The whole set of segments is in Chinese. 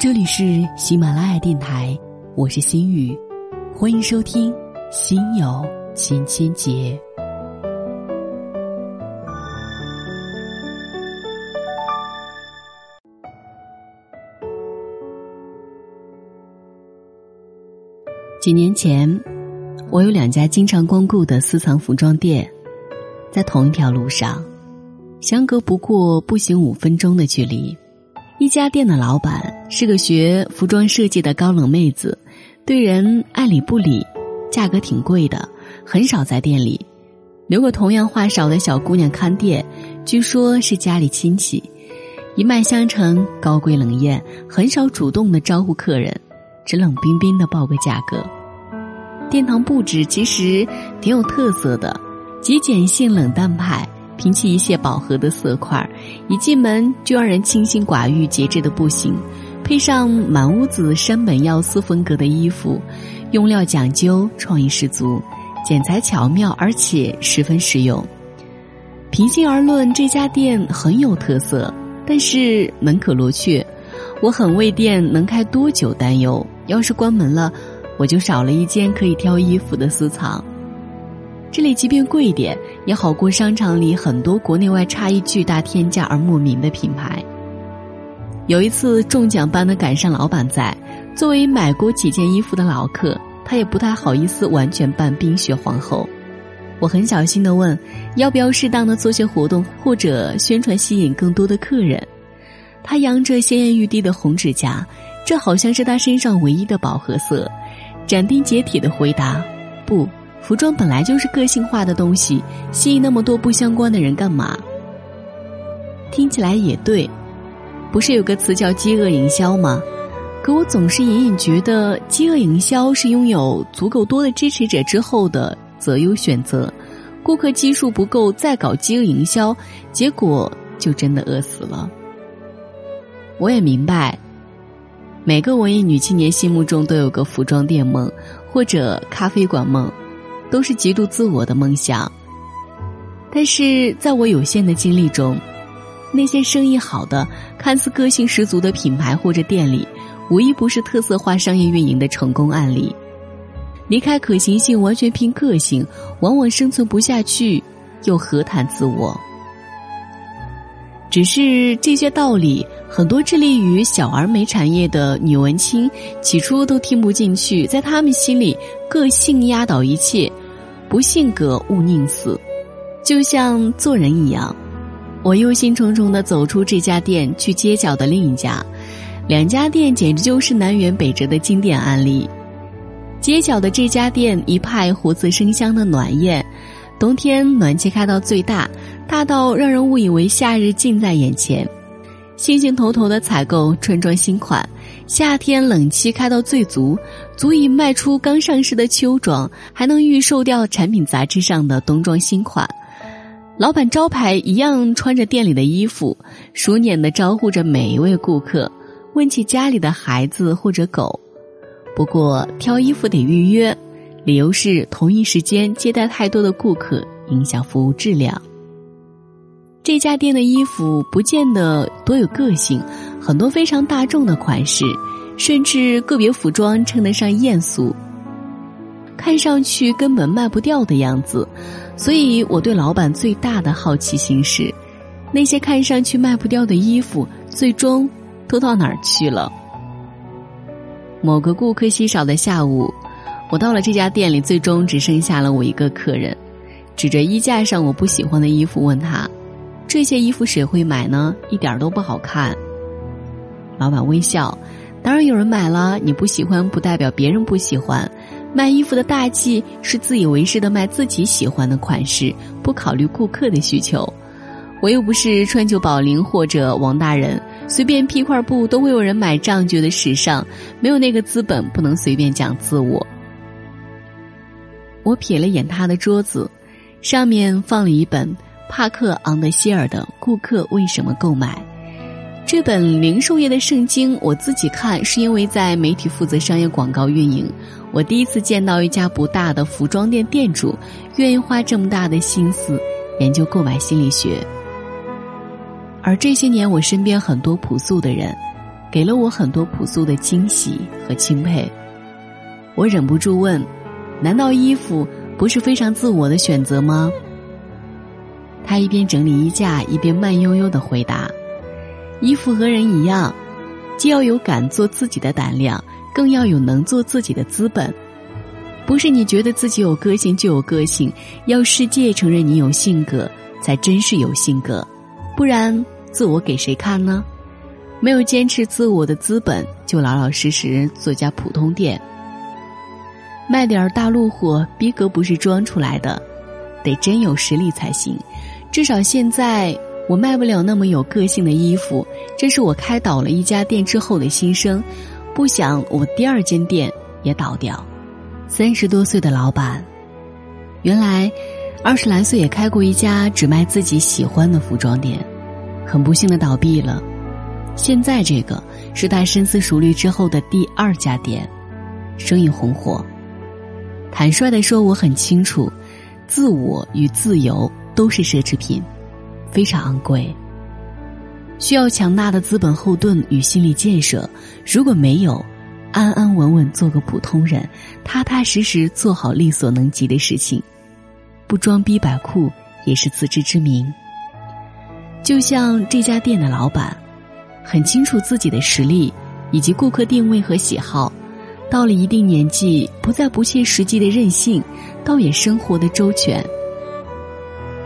这里是喜马拉雅电台，我是心雨，欢迎收听《心有千千结》。几年前，我有两家经常光顾的私藏服装店，在同一条路上，相隔不过步行五分钟的距离。一家店的老板是个学服装设计的高冷妹子，对人爱理不理，价格挺贵的，很少在店里。留个同样话少的小姑娘看店，据说是家里亲戚，一脉相承，高贵冷艳，很少主动的招呼客人，只冷冰冰的报个价格。殿堂布置其实挺有特色的，极简性冷淡派。平齐一些饱和的色块，一进门就让人清心寡欲、节制的不行。配上满屋子山本耀司风格的衣服，用料讲究，创意十足，剪裁巧妙，而且十分实用。平心而论，这家店很有特色，但是门可罗雀，我很为店能开多久担忧。要是关门了，我就少了一件可以挑衣服的私藏。这里即便贵一点，也好过商场里很多国内外差异巨大、天价而莫名的品牌。有一次中奖般的赶上老板在，作为买过几件衣服的老客，他也不太好意思完全扮冰雪皇后。我很小心的问，要不要适当的做些活动或者宣传，吸引更多的客人。他扬着鲜艳欲滴的红指甲，这好像是他身上唯一的饱和色，斩钉截铁的回答：不。服装本来就是个性化的东西，吸引那么多不相关的人干嘛？听起来也对，不是有个词叫饥饿营销吗？可我总是隐隐觉得，饥饿营销是拥有足够多的支持者之后的择优选择，顾客基数不够再搞饥饿营销，结果就真的饿死了。我也明白，每个文艺女青年心目中都有个服装店梦或者咖啡馆梦。都是极度自我的梦想，但是在我有限的经历中，那些生意好的、看似个性十足的品牌或者店里，无一不是特色化商业运营的成功案例。离开可行性，完全凭个性，往往生存不下去，又何谈自我？只是这些道理，很多致力于小而美产业的女文青起初都听不进去，在他们心里，个性压倒一切。不性格勿宁死，就像做人一样。我忧心忡忡的走出这家店，去街角的另一家，两家店简直就是南辕北辙的经典案例。街角的这家店一派活色生香的暖艳，冬天暖气开到最大，大到让人误以为夏日近在眼前。兴兴头头的采购春装新款。夏天冷气开到最足，足以卖出刚上市的秋装，还能预售掉产品杂志上的冬装新款。老板招牌一样穿着店里的衣服，熟稔的招呼着每一位顾客，问起家里的孩子或者狗。不过挑衣服得预约，理由是同一时间接待太多的顾客，影响服务质量。这家店的衣服不见得多有个性，很多非常大众的款式，甚至个别服装称得上艳俗，看上去根本卖不掉的样子。所以我对老板最大的好奇心是，那些看上去卖不掉的衣服，最终都到哪儿去了？某个顾客稀少的下午，我到了这家店里，最终只剩下了我一个客人，指着衣架上我不喜欢的衣服问他。这些衣服谁会买呢？一点都不好看。老板微笑，当然有人买了。你不喜欢不代表别人不喜欢。卖衣服的大忌是自以为是的卖自己喜欢的款式，不考虑顾客的需求。我又不是川久保玲或者王大人，随便披块布都会有人买账，觉得时尚。没有那个资本，不能随便讲自我。我瞥了眼他的桌子，上面放了一本。帕克·昂德希尔的《顾客为什么购买》这本零售业的圣经，我自己看是因为在媒体负责商业广告运营。我第一次见到一家不大的服装店店主愿意花这么大的心思研究购买心理学。而这些年，我身边很多朴素的人，给了我很多朴素的惊喜和钦佩。我忍不住问：“难道衣服不是非常自我的选择吗？”他一边整理衣架，一边慢悠悠的回答：“衣服和人一样，既要有敢做自己的胆量，更要有能做自己的资本。不是你觉得自己有个性就有个性，要世界承认你有性格，才真是有性格。不然，自我给谁看呢？没有坚持自我的资本，就老老实实做家普通店，卖点大陆货，逼格不是装出来的，得真有实力才行。”至少现在我卖不了那么有个性的衣服，这是我开倒了一家店之后的心声。不想我第二间店也倒掉。三十多岁的老板，原来二十来岁也开过一家只卖自己喜欢的服装店，很不幸的倒闭了。现在这个是他深思熟虑之后的第二家店，生意红火。坦率的说，我很清楚，自我与自由。都是奢侈品，非常昂贵，需要强大的资本后盾与心理建设。如果没有，安安稳稳做个普通人，踏踏实实做好力所能及的事情，不装逼摆酷也是自知之明。就像这家店的老板，很清楚自己的实力以及顾客定位和喜好，到了一定年纪，不再不切实际的任性，倒也生活的周全。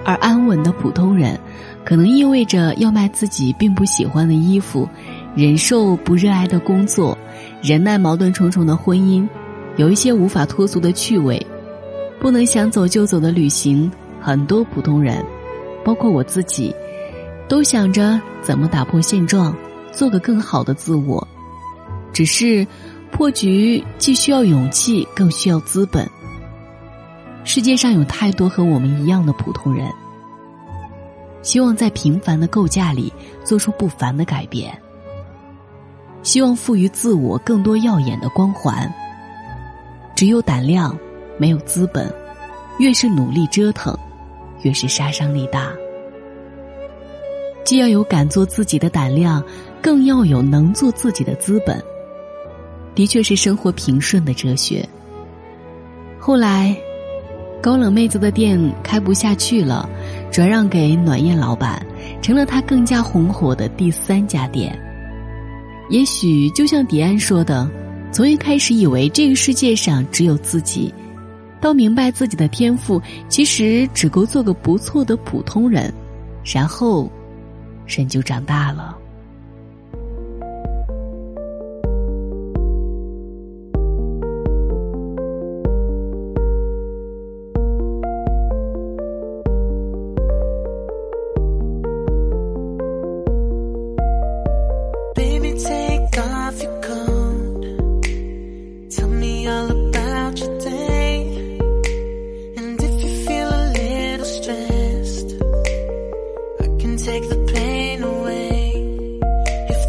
而安稳的普通人，可能意味着要卖自己并不喜欢的衣服，忍受不热爱的工作，忍耐矛盾重重的婚姻，有一些无法脱俗的趣味，不能想走就走的旅行。很多普通人，包括我自己，都想着怎么打破现状，做个更好的自我。只是破局既需要勇气，更需要资本。世界上有太多和我们一样的普通人，希望在平凡的构架里做出不凡的改变，希望赋予自我更多耀眼的光环。只有胆量，没有资本，越是努力折腾，越是杀伤力大。既要有敢做自己的胆量，更要有能做自己的资本。的确是生活平顺的哲学。后来。高冷妹子的店开不下去了，转让给暖艳老板，成了他更加红火的第三家店。也许就像迪安说的，从一开始以为这个世界上只有自己，到明白自己的天赋其实只够做个不错的普通人，然后，人就长大了。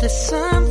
the sun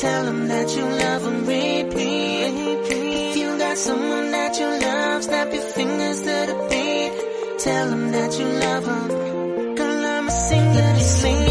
Tell them that you love them, repeat. If you got someone that you love, snap your fingers to the beat. Tell them that you love them. Girl, I'm a singer, singing.